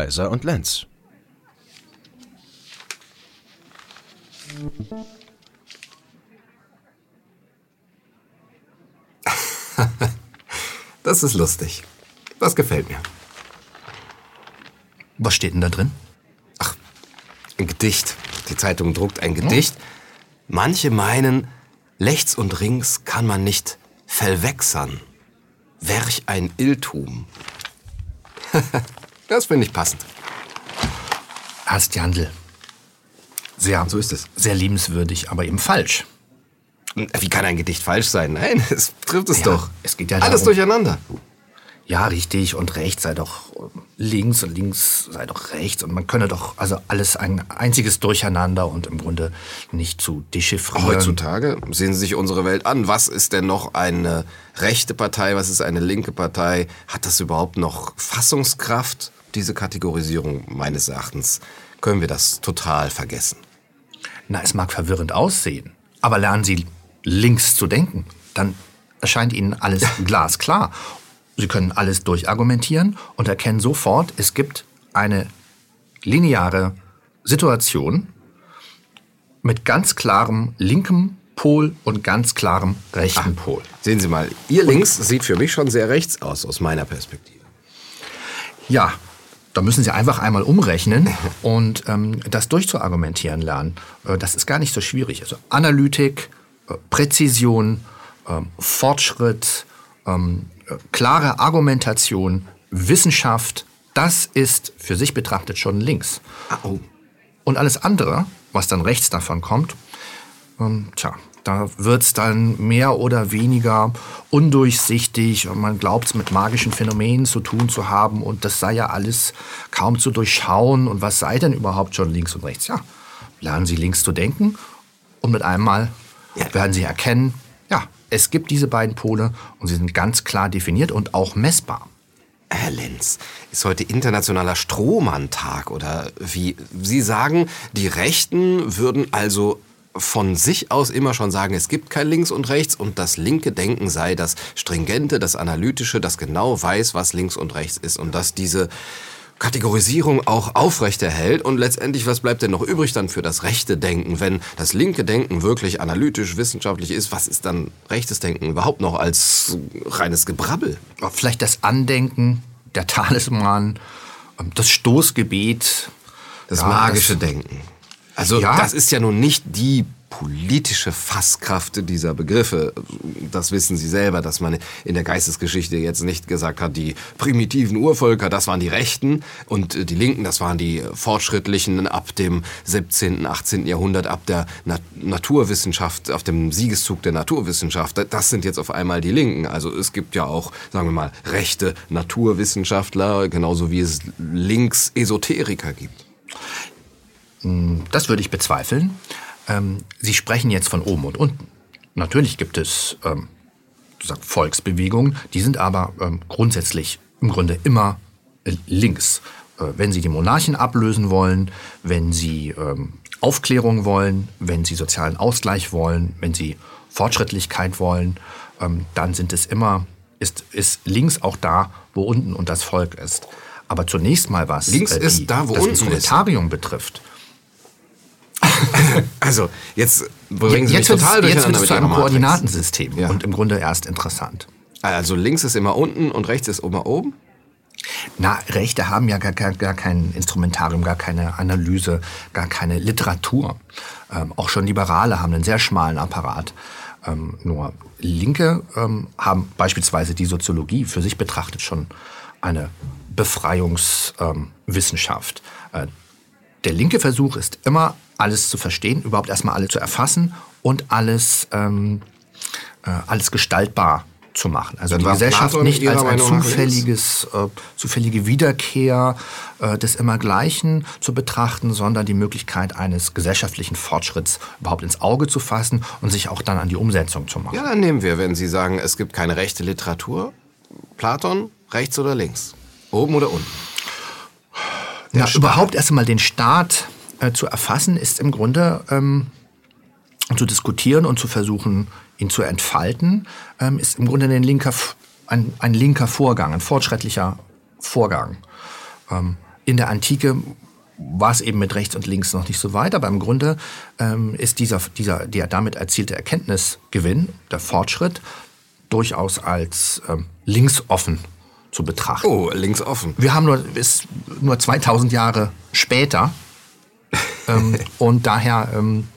Kaiser und Lenz. Das ist lustig. Das gefällt mir. Was steht denn da drin? Ein Gedicht. Die Zeitung druckt ein Gedicht. Manche meinen, Lechts und Rings kann man nicht verwechseln. Welch ein Irrtum. das finde ich passend. Ernst Jandl. Sehr, So ist es. sehr liebenswürdig, aber eben falsch. Wie kann ein Gedicht falsch sein? Nein, es trifft es Ja, doch. es geht ja Alles darum- durcheinander. Ja, richtig. Und rechts sei doch links und links sei doch rechts. Und man könne doch also alles ein einziges Durcheinander und im Grunde nicht zu dechiffrieren. Heutzutage sehen Sie sich unsere Welt an. Was ist denn noch eine rechte Partei? Was ist eine linke Partei? Hat das überhaupt noch Fassungskraft? Diese Kategorisierung meines Erachtens können wir das total vergessen. Na, es mag verwirrend aussehen, aber lernen Sie links zu denken, dann erscheint Ihnen alles glasklar. Sie können alles durchargumentieren und erkennen sofort, es gibt eine lineare Situation mit ganz klarem linkem Pol und ganz klarem rechten Pol. Sehen Sie mal, Ihr links sieht für mich schon sehr rechts aus, aus meiner Perspektive. Ja, da müssen Sie einfach einmal umrechnen und ähm, das durchzuargumentieren lernen. Äh, das ist gar nicht so schwierig. Also Analytik, äh, Präzision, ähm, Fortschritt, ähm, äh, klare Argumentation, Wissenschaft, das ist für sich betrachtet schon links. Ah, oh. Und alles andere, was dann rechts davon kommt, ähm, tja, da wird's dann mehr oder weniger undurchsichtig und man glaubt es mit magischen Phänomenen zu tun zu haben und das sei ja alles kaum zu durchschauen und was sei denn überhaupt schon links und rechts? Ja, lernen Sie links zu denken und mit einmal Ja. werden Sie erkennen, ja, es gibt diese beiden Pole und sie sind ganz klar definiert und auch messbar. Herr Lenz, ist heute internationaler Strohmann-Tag oder wie Sie sagen, die Rechten würden also von sich aus immer schon sagen, es gibt kein Links und Rechts und das linke Denken sei das Stringente, das Analytische, das genau weiß, was links und rechts ist und dass diese Kategorisierung auch aufrechterhält und letztendlich, was bleibt denn noch übrig dann für das rechte Denken? Wenn das linke Denken wirklich analytisch, wissenschaftlich ist, was ist dann rechtes Denken überhaupt noch als reines Gebrabbel? Vielleicht das Andenken, der Talisman, ähm, das Stoßgebet. Das Ja, magische das- Denken. Also Ja. das ist ja nun nicht die politische Fasskraft dieser Begriffe. Das wissen Sie selber, dass man in der Geistesgeschichte jetzt nicht gesagt hat, die primitiven Urvölker, das waren die Rechten und äh, die Linken, das waren die Fortschrittlichen ab dem 17., 18. Jahrhundert, ab der Na Naturwissenschaft, auf dem Siegeszug der Naturwissenschaft. Das sind jetzt auf einmal die Linken. Also es gibt ja auch, sagen wir mal, rechte Naturwissenschaftler, genauso wie es links Esoteriker gibt. Das würde ich bezweifeln. Ähm, Sie sprechen jetzt von oben und unten. Natürlich gibt es ähm, sozusagen Volksbewegungen, die sind aber ähm, grundsätzlich im Grunde immer äh, links. Äh, wenn Sie die Monarchen ablösen wollen, wenn Sie Aufklärung wollen, wenn Sie sozialen Ausgleich wollen, wenn Sie Fortschrittlichkeit wollen, dann sind es immer, ist, ist links auch da, wo unten und das Volk ist. Aber zunächst mal was Links ist da, wo das unten. Instrumentarium betrifft. Also, jetzt bringen Sie mich jetzt wird total es jetzt zu einem. Koordinatensystem Ja. und im Grunde erst interessant. Also links ist immer unten und rechts ist immer oben? Na, Rechte haben ja gar, gar, gar kein Instrumentarium, gar keine Analyse, gar keine Literatur. Ähm, auch schon Liberale haben einen sehr schmalen Apparat. Ähm, nur Linke ähm, haben beispielsweise die Soziologie für sich betrachtet schon eine Befreiungswissenschaft. Wissenschaft. äh, der linke Versuch ist immer, alles zu verstehen, überhaupt erstmal alles zu erfassen und alles, ähm, äh, alles gestaltbar zu machen. Also Dann die Gesellschaft Platon nicht als ein zufälliges, äh, zufällige Wiederkehr äh, des Immergleichen zu betrachten, sondern die Möglichkeit eines gesellschaftlichen Fortschritts überhaupt ins Auge zu fassen und sich auch dann an die Umsetzung zu machen. Ja, dann nehmen wir, wenn Sie sagen, es gibt keine rechte Literatur. Platon, rechts oder links? Oben oder unten? Ja, überhaupt erst einmal den Staat äh, zu erfassen, ist im Grunde ähm, zu diskutieren und zu versuchen, ihn zu entfalten, ähm, ist im Grunde ein linker, ein, ein linker Vorgang, ein fortschrittlicher Vorgang. Ähm, in der Antike war es eben mit rechts und links noch nicht so weit, aber im Grunde ähm, ist dieser, dieser, der damit erzielte Erkenntnisgewinn, der Fortschritt, durchaus als ähm, linksoffen zu betrachten. Oh, linksoffen. Wir haben nur, ist nur 2000 Jahre später ähm, und daher ähm,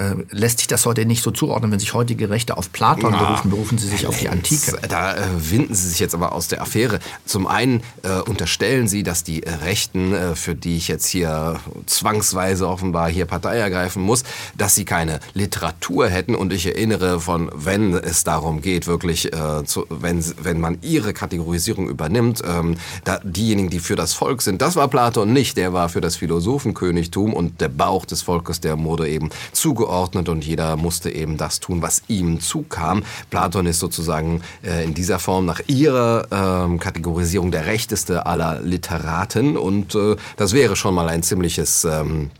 äh, lässt sich das heute nicht so zuordnen. Wenn sich heutige Rechte auf Platon ja. berufen, berufen sie sich auf die Antike. Da äh, winden sie sich jetzt aber aus der Affäre. Zum einen äh, unterstellen sie, dass die Rechten, äh, für die ich jetzt hier zwangsweise offenbar hier Partei ergreifen muss, dass sie keine Literatur hätten. Und ich erinnere von, wenn es darum geht, wirklich, äh, zu, wenn, wenn man ihre Kategorisierung übernimmt, ähm, da, diejenigen, die für das Volk sind, das war Platon nicht, der war für das Philosophenkönigtum und der Bauch des Volkes, der wurde eben zugeordnet zugeordnet und jeder musste eben das tun, was ihm zukam. Platon ist sozusagen äh, in dieser Form nach ihrer ähm, Kategorisierung der rechteste aller Literaten und äh, das wäre schon mal ein ziemliches ähm,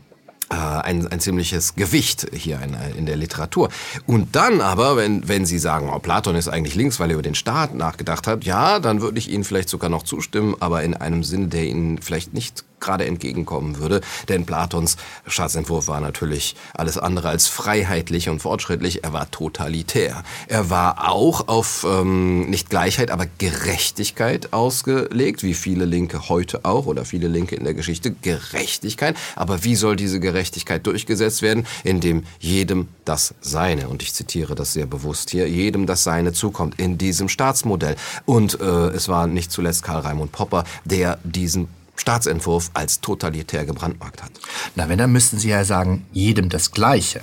äh, ein, ein ziemliches Gewicht hier in, in der Literatur. Und dann aber, wenn, wenn Sie sagen, oh, Platon ist eigentlich links, weil er über den Staat nachgedacht hat, ja, dann würde ich Ihnen vielleicht sogar noch zustimmen, aber in einem Sinn, der Ihnen vielleicht nicht gerade entgegenkommen würde. Denn Platons Staatsentwurf war natürlich alles andere als freiheitlich und fortschrittlich. Er war totalitär. Er war auch auf ähm, nicht Gleichheit, aber Gerechtigkeit ausgelegt, wie viele Linke heute auch oder viele Linke in der Geschichte. Gerechtigkeit. Aber wie soll diese Gerechtigkeit durchgesetzt werden? Indem jedem das Seine, und ich zitiere das sehr bewusst hier, jedem das Seine zukommt in diesem Staatsmodell. Und äh, es war nicht zuletzt Karl Raimund Popper, der diesen Staatsentwurf als totalitär gebrandmarkt hat. Na, wenn, dann müssten Sie ja sagen, jedem das Gleiche.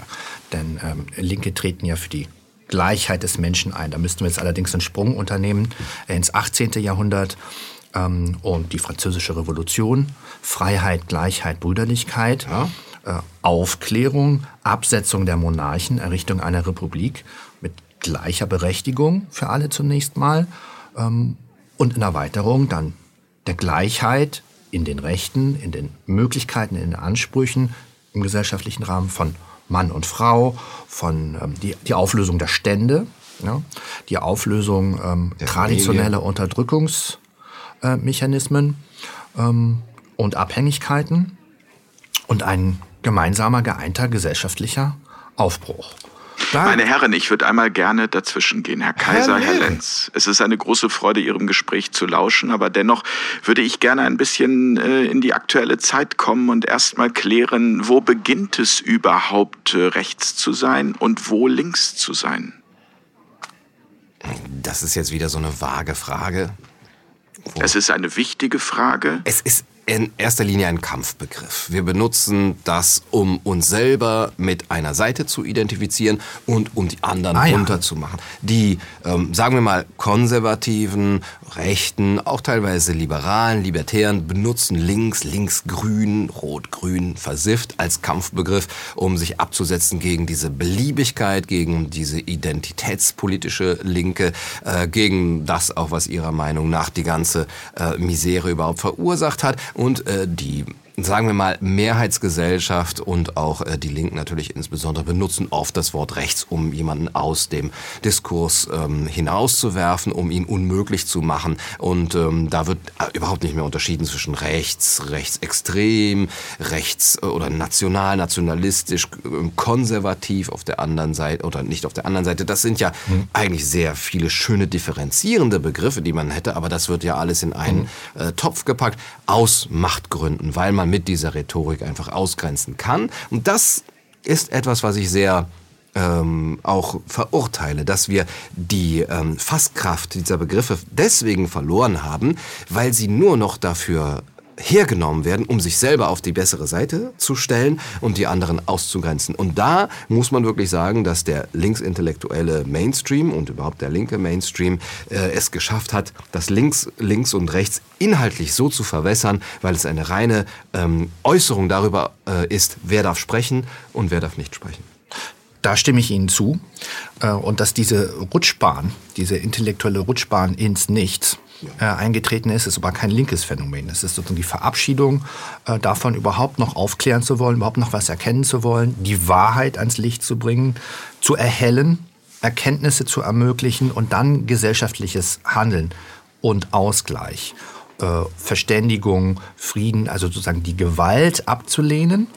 Denn ähm, Linke treten ja für die Gleichheit des Menschen ein. Da müssten wir jetzt allerdings einen Sprung unternehmen ins 18. Jahrhundert ähm, und die Französische Revolution. Freiheit, Gleichheit, Brüderlichkeit. Ja. Äh, Aufklärung, Absetzung der Monarchen, Errichtung einer Republik mit gleicher Berechtigung für alle zunächst mal ähm, und in Erweiterung dann der Gleichheit in den Rechten, in den Möglichkeiten, in den Ansprüchen im gesellschaftlichen Rahmen von Mann und Frau, von ähm, die, die Auflösung der Stände, ja, die Auflösung ähm, traditioneller Unterdrückungsmechanismen äh, ähm, und Abhängigkeiten und ein gemeinsamer, geeinter gesellschaftlicher Aufbruch. Da Meine Herren, ich würde einmal gerne dazwischen gehen. Herr Kaiser, Herr, Herr Lenz, es ist eine große Freude, Ihrem Gespräch zu lauschen, aber dennoch würde ich gerne ein bisschen äh, in die aktuelle Zeit kommen und erstmal klären, wo beginnt es überhaupt, äh, rechts zu sein und wo links zu sein? Das ist jetzt wieder so eine vage Frage. Wo es ist eine wichtige Frage. Es ist in erster Linie ein Kampfbegriff. Wir benutzen das, um uns selber mit einer Seite zu identifizieren und um die anderen ah, ja. runterzumachen. Die, ähm, sagen wir mal, konservativen, rechten, auch teilweise liberalen, libertären benutzen links, links-grün, rot-grün, versifft als Kampfbegriff, um sich abzusetzen gegen diese Beliebigkeit, gegen diese identitätspolitische Linke, äh, gegen das auch, was ihrer Meinung nach die ganze äh, Misere überhaupt verursacht hat und äh, die sagen wir mal, Mehrheitsgesellschaft und auch äh, die Linken natürlich insbesondere benutzen oft das Wort rechts, um jemanden aus dem Diskurs ähm, hinauszuwerfen, um ihn unmöglich zu machen. Und ähm, da wird äh, überhaupt nicht mehr unterschieden zwischen rechts, rechtsextrem, rechts äh, oder national, nationalistisch, äh, konservativ auf der anderen Seite oder nicht auf der anderen Seite. Das sind ja mhm. eigentlich sehr viele schöne differenzierende Begriffe, die man hätte, aber das wird ja alles in einen mhm. äh, Topf gepackt aus Machtgründen, weil man mit dieser Rhetorik einfach ausgrenzen kann. Und das ist etwas, was ich sehr ähm, auch verurteile, dass wir die ähm, Fasskraft dieser Begriffe deswegen verloren haben, weil sie nur noch dafür hergenommen werden, um sich selber auf die bessere Seite zu stellen und die anderen auszugrenzen. Und da muss man wirklich sagen, dass der linksintellektuelle Mainstream und überhaupt der linke Mainstream äh, es geschafft hat, das links, links und rechts inhaltlich so zu verwässern, weil es eine reine ähm, Äußerung darüber äh, ist, wer darf sprechen und wer darf nicht sprechen. Da stimme ich Ihnen zu. Äh, und dass diese Rutschbahn, diese intellektuelle Rutschbahn ins Nichts, äh, eingetreten ist, ist aber kein linkes Phänomen. Es ist sozusagen die Verabschiedung äh, davon, überhaupt noch aufklären zu wollen, überhaupt noch was erkennen zu wollen, die Wahrheit ans Licht zu bringen, zu erhellen, Erkenntnisse zu ermöglichen und dann gesellschaftliches Handeln und Ausgleich. äh, Verständigung, Frieden, also sozusagen die Gewalt abzulehnen,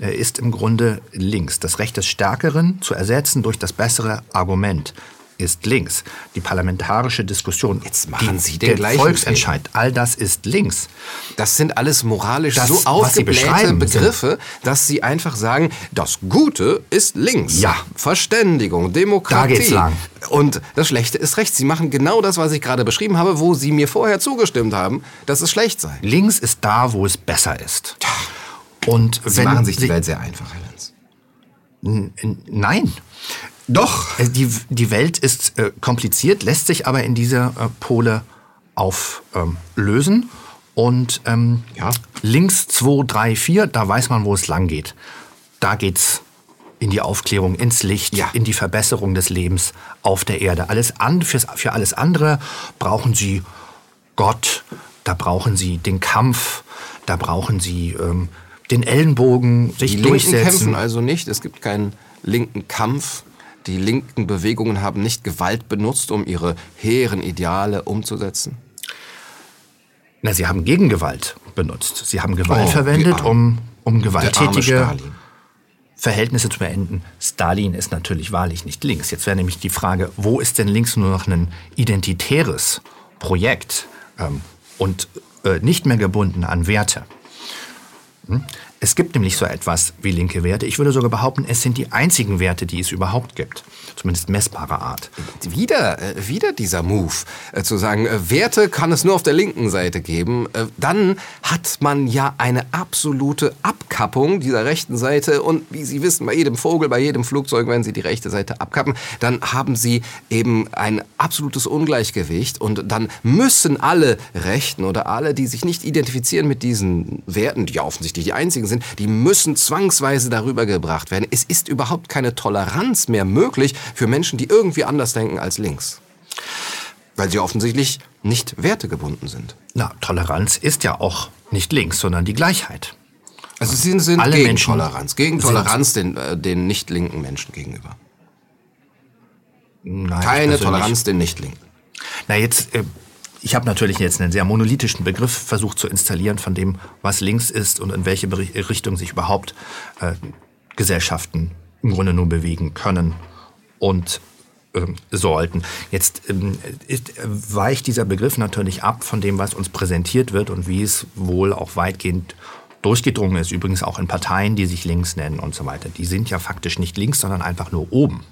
äh, ist im Grunde links. Das Recht des Stärkeren zu ersetzen durch das bessere Argument ist links. Die parlamentarische Diskussion, Jetzt machen die, Sie den der Volksentscheid, all das ist links. Das sind alles moralisch Das, so aufgeblähte Begriffe, dass sie einfach sagen, das Gute ist links. Ja. Verständigung, Demokratie. Da geht's lang. Und das Schlechte ist rechts. Sie machen genau das, was ich gerade beschrieben habe, wo Sie mir vorher zugestimmt haben, dass es schlecht sei. Links ist da, wo es besser ist. Und Sie wenn machen sich die Welt sehr einfach, Herr Lenz. Nein. Doch. Äh, Die, die Welt ist äh, kompliziert, lässt sich aber in diese äh, Pole auflösen. Ähm, lösen. und ähm, Ja. links 2, 3, 4, da weiß man, wo es lang geht. Da geht's in die Aufklärung, ins Licht, Ja. in die Verbesserung des Lebens auf der Erde. Alles an, fürs, für alles andere brauchen sie Gott, da brauchen sie den Kampf, da brauchen sie ähm, den Ellenbogen, sich Die Linken durchsetzen. kämpfen also nicht. Es gibt keinen linken Kampf. Die linken Bewegungen haben nicht Gewalt benutzt, um ihre hehren Ideale umzusetzen. Na, sie haben Gegengewalt benutzt. Sie haben Gewalt Oh, verwendet, um, um gewalttätige. Verhältnisse zu beenden. Stalin ist natürlich wahrlich nicht links. Jetzt wäre nämlich die Frage, wo ist denn links nur noch ein identitäres Projekt ähm, und äh, nicht mehr gebunden an Werte? Hm? Es gibt nämlich so etwas wie linke Werte. Ich würde sogar behaupten, es sind die einzigen Werte, die es überhaupt gibt. Zumindest messbarer Art. Wieder, äh, wieder dieser Move, äh, zu sagen, äh, Werte kann es nur auf der linken Seite geben. Dann hat man ja eine absolute Abkappung dieser rechten Seite. Und wie Sie wissen, bei jedem Vogel, bei jedem Flugzeug, wenn Sie die rechte Seite abkappen, dann haben Sie eben ein absolutes Ungleichgewicht. Und dann müssen alle Rechten oder alle, die sich nicht identifizieren mit diesen Werten, die ja offensichtlich die einzigen sind, die müssen zwangsweise darüber gebracht werden. Es ist überhaupt keine Toleranz mehr möglich für Menschen, die irgendwie anders denken als links. Weil sie offensichtlich nicht wertegebunden sind. Na, Toleranz ist ja auch nicht links, sondern die Gleichheit. Also sie sind Alle gegen Menschen Toleranz, gegen sind- Toleranz den, äh, den nicht linken Menschen gegenüber. Nein, Keine Toleranz den nicht linken. Na jetzt, äh, ich habe natürlich jetzt einen sehr monolithischen Begriff versucht zu installieren von dem, was links ist und in welche Richtung sich überhaupt äh, Gesellschaften im Grunde nur bewegen können und ähm, sollten. Jetzt ähm, ist, weicht dieser Begriff natürlich ab von dem, was uns präsentiert wird und wie es wohl auch weitgehend durchgedrungen ist, übrigens auch in Parteien, die sich links nennen und so weiter. Die sind ja faktisch nicht links, sondern einfach nur oben.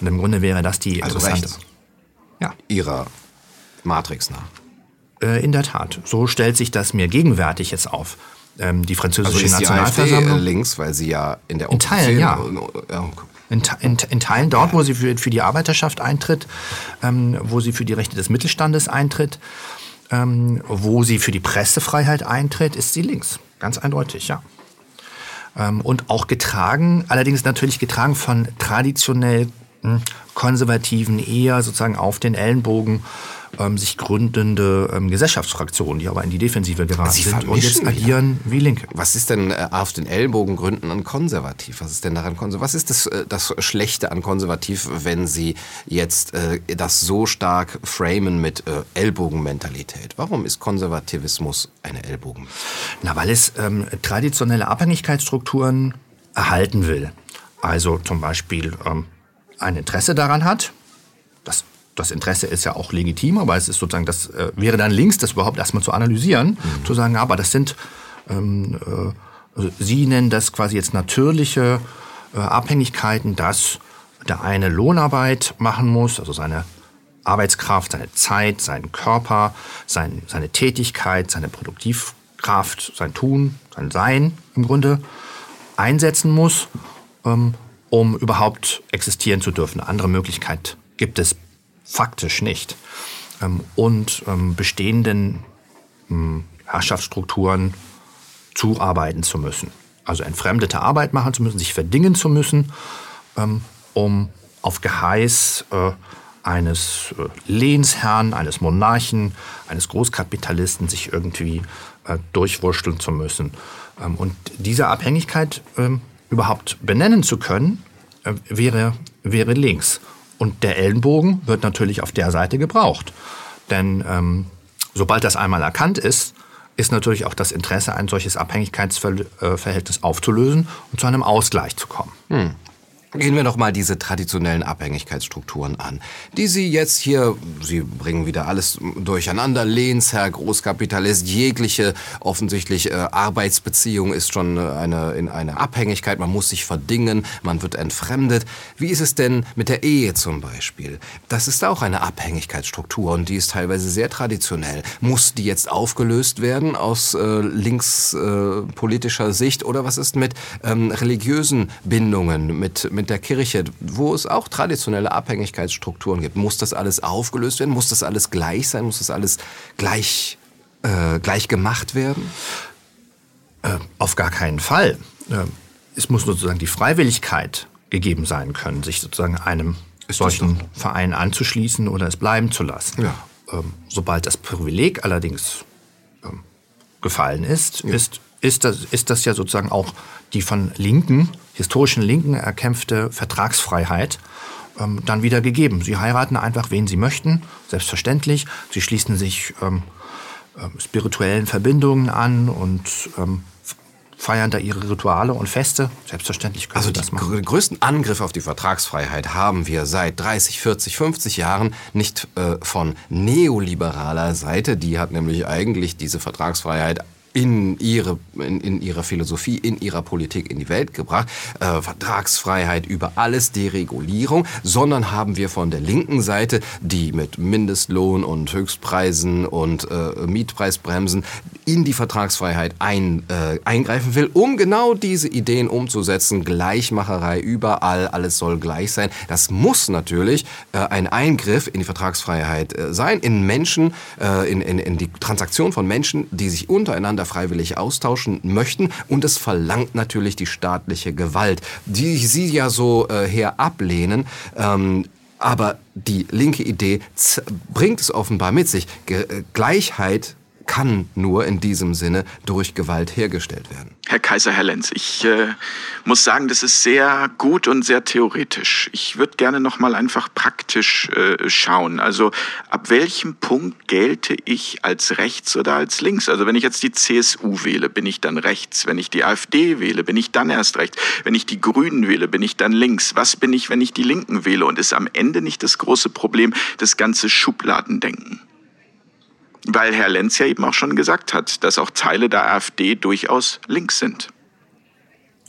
Und im Grunde wäre das die Also interessante. rechts. Ja, Ihrer Matrix nach. äh, in der Tat. So stellt sich das mir gegenwärtig jetzt auf. Ähm, die französische Also ist die AfD Nationalversammlung. links, weil sie ja in der In Teilen, ja. ja. In, in, in Teilen dort, wo sie für, für die Arbeiterschaft eintritt, ähm, wo sie für die Rechte des Mittelstandes eintritt, ähm, wo sie für die Pressefreiheit eintritt, ist sie links. Ganz eindeutig, ja. Ähm, und auch getragen, allerdings natürlich getragen von traditionell hm, konservativen, eher sozusagen auf den Ellenbogen ähm, sich gründende ähm, Gesellschaftsfraktionen, die aber in die Defensive geraten Sie sind und jetzt agieren wie Linke. Was ist denn äh, auf den Ellbogengründen an konservativ? Was ist denn daran konservativ? Was ist das, äh, das Schlechte an konservativ, wenn Sie jetzt äh, das so stark framen mit äh, Ellbogenmentalität? Warum ist Konservativismus eine Ellbogen? Na, weil es ähm, traditionelle Abhängigkeitsstrukturen erhalten will. Also zum Beispiel ähm, ein Interesse daran hat. Das, das Interesse ist ja auch legitim, aber es ist sozusagen, das äh, wäre dann links, das überhaupt erstmal zu analysieren, zu sagen, aber das sind, ähm, äh, also Sie nennen das quasi jetzt natürliche äh, Abhängigkeiten, dass der eine Lohnarbeit machen muss, also seine Arbeitskraft, seine Zeit, seinen Körper, sein, seine Tätigkeit, seine Produktivkraft, sein Tun, sein Sein im Grunde einsetzen muss, ähm, um überhaupt existieren zu dürfen. Eine andere Möglichkeit gibt es faktisch nicht. Ähm, und ähm, bestehenden ähm, Herrschaftsstrukturen zuarbeiten zu müssen. Also entfremdete Arbeit machen zu müssen, sich verdingen zu müssen, ähm, um auf Geheiß äh, eines äh, Lehnsherrn, eines Monarchen, eines Großkapitalisten sich irgendwie äh, durchwursteln zu müssen. Und diese Abhängigkeit überhaupt benennen zu können, wäre, wäre links. Und der Ellenbogen wird natürlich auf der Seite gebraucht. Denn ähm, sobald das einmal erkannt ist, ist natürlich auch das Interesse, ein solches Abhängigkeitsverhältnis aufzulösen und zu einem Ausgleich zu kommen. Hm. Gehen wir noch mal diese traditionellen Abhängigkeitsstrukturen an, die Sie jetzt hier, Sie bringen wieder alles durcheinander, Lehnsherr, Großkapitalist, jegliche offensichtlich äh, Arbeitsbeziehung ist schon eine, in eine Abhängigkeit, man muss sich verdingen, man wird entfremdet. Wie ist es denn mit der Ehe zum Beispiel? Das ist auch eine Abhängigkeitsstruktur und die ist teilweise sehr traditionell. Muss die jetzt aufgelöst werden aus äh, linkspolitischer äh, Sicht oder was ist mit ähm, religiösen Bindungen, mit mit der Kirche, wo es auch traditionelle Abhängigkeitsstrukturen gibt. Muss das alles aufgelöst werden? Muss das alles gleich sein? Muss das alles gleich, äh, gleich gemacht werden? Äh, auf gar keinen Fall. Äh, es muss sozusagen die Freiwilligkeit gegeben sein können, sich sozusagen einem Ist solchen Verein anzuschließen oder es bleiben zu lassen. Ja. Ähm, sobald das Privileg allerdings ähm, gefallen ist, ja. ist, ist, das, ist das ja sozusagen auch die von Linken historischen Linken erkämpfte Vertragsfreiheit ähm, dann wieder gegeben. Sie heiraten einfach, wen sie möchten, selbstverständlich. Sie schließen sich ähm, äh, spirituellen Verbindungen an und ähm, feiern da ihre Rituale und Feste. Selbstverständlich können also das machen. Den größten Angriff auf die Vertragsfreiheit haben wir seit 30, 40, 50 Jahren nicht äh, von neoliberaler Seite. Die hat nämlich eigentlich diese Vertragsfreiheit in ihre, in, in ihrer Philosophie, in ihrer Politik in die Welt gebracht. Äh, Vertragsfreiheit über alles, Deregulierung, sondern haben wir von der linken Seite, die mit Mindestlohn und Höchstpreisen und äh, Mietpreisbremsen in die Vertragsfreiheit ein, äh, eingreifen will, um genau diese Ideen umzusetzen. Gleichmacherei überall, alles soll gleich sein. Das muss natürlich äh, ein Eingriff in die Vertragsfreiheit äh, sein, in Menschen, äh, in, in, in die Transaktion von Menschen, die sich untereinander freiwillig austauschen möchten. Und es verlangt natürlich die staatliche Gewalt, die sie ja so äh, her ablehnen. Ähm, aber die linke Idee bringt es offenbar mit sich. Ge äh, Gleichheit kann nur in diesem Sinne durch Gewalt hergestellt werden. Herr Kaiser Herr Lenz, ich äh, muss sagen, das ist sehr gut und sehr theoretisch. Ich würde gerne noch mal einfach praktisch äh, schauen. Also ab welchem Punkt gelte ich als rechts oder als links? Also wenn ich jetzt die CSU wähle, bin ich dann rechts. Wenn ich die AfD wähle, bin ich dann erst rechts. Wenn ich die Grünen wähle, bin ich dann links. Was bin ich, wenn ich die Linken wähle? Und ist am Ende nicht das große Problem das ganze Schubladendenken? Weil Herr Lenz ja eben auch schon gesagt hat, dass auch Teile der AfD durchaus links sind.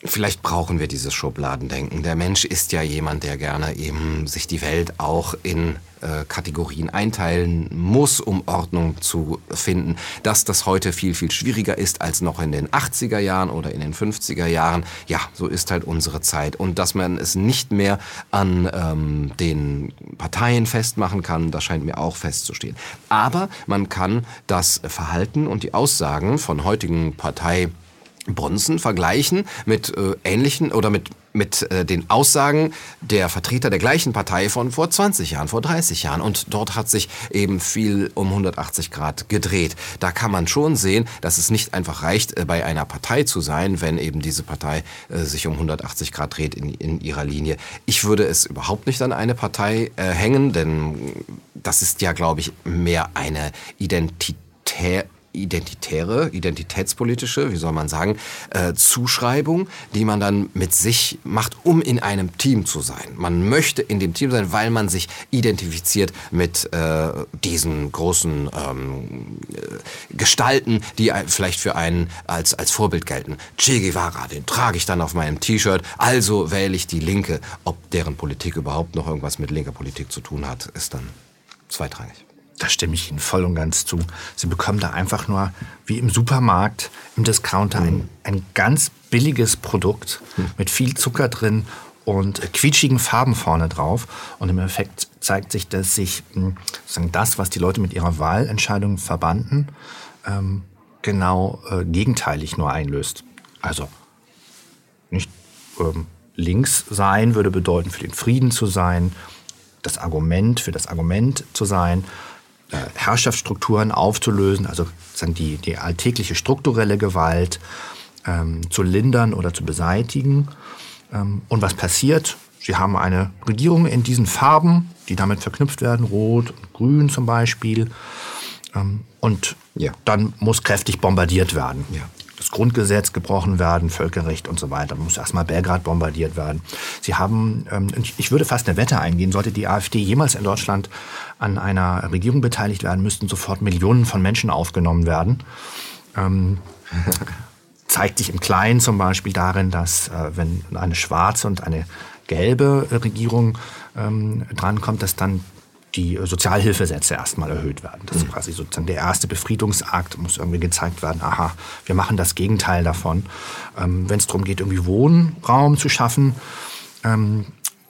Vielleicht brauchen wir dieses Schubladendenken. Der Mensch ist ja jemand, der gerne eben sich die Welt auch in äh, Kategorien einteilen muss, um Ordnung zu finden. Dass das heute viel, viel schwieriger ist als noch in den 80er Jahren oder in den 50er Jahren. Ja, so ist halt unsere Zeit. Und dass man es nicht mehr an ähm, den Parteien festmachen kann, das scheint mir auch festzustehen. Aber man kann das Verhalten und die Aussagen von heutigen Partei Bonzen vergleichen mit äh, ähnlichen oder mit mit äh, den Aussagen der Vertreter der gleichen Partei von vor 20 Jahren, vor 30 Jahren. Und dort hat sich eben viel um 180 Grad gedreht. Da kann man schon sehen, dass es nicht einfach reicht, äh, bei einer Partei zu sein, wenn eben diese Partei äh, sich um 180 Grad dreht in, in ihrer Linie. Ich würde es überhaupt nicht an eine Partei äh, hängen, denn das ist ja, glaube ich, mehr eine Identität identitäre, identitätspolitische, wie soll man sagen, äh, Zuschreibung, die man dann mit sich macht, um in einem Team zu sein. Man möchte in dem Team sein, weil man sich identifiziert mit äh, diesen großen ähm, äh, Gestalten, die vielleicht für einen als, als Vorbild gelten. Che Guevara, den trage ich dann auf meinem T-Shirt, also wähle ich die Linke. Ob deren Politik überhaupt noch irgendwas mit linker Politik zu tun hat, ist dann zweitrangig. Da stimme ich Ihnen voll und ganz zu. Sie bekommen da einfach nur, wie im Supermarkt, im Discounter, ein, ein ganz billiges Produkt mit viel Zucker drin und quietschigen Farben vorne drauf. Und im Effekt zeigt sich, dass sich hm, sozusagen das, was die Leute mit ihrer Wahlentscheidung verbanden, ähm, genau äh, gegenteilig nur einlöst. Also nicht ähm, links sein würde bedeuten, für den Frieden zu sein, das Argument für das Argument zu sein, Herrschaftsstrukturen aufzulösen, also die, die alltägliche strukturelle Gewalt ähm, zu lindern oder zu beseitigen. Ähm, und was passiert? Sie haben eine Regierung in diesen Farben, die damit verknüpft werden, rot und grün zum Beispiel. Ähm, und ja. dann muss kräftig bombardiert werden. Ja. Grundgesetz gebrochen werden, Völkerrecht und so weiter. Muss erstmal Belgrad bombardiert werden. Sie haben, ähm, ich würde fast eine Wette eingehen, sollte die AfD jemals in Deutschland an einer Regierung beteiligt werden, müssten sofort Millionen von Menschen aufgenommen werden. Ähm, zeigt sich im Kleinen zum Beispiel darin, dass äh, wenn eine schwarze und eine gelbe Regierung ähm, drankommt, dass dann die Sozialhilfesätze erstmal erhöht werden. Das ist mhm. quasi sozusagen der erste Befriedungsakt, muss irgendwie gezeigt werden, aha, wir machen das Gegenteil davon. Ähm, Wenn es darum geht, irgendwie Wohnraum zu schaffen, ähm,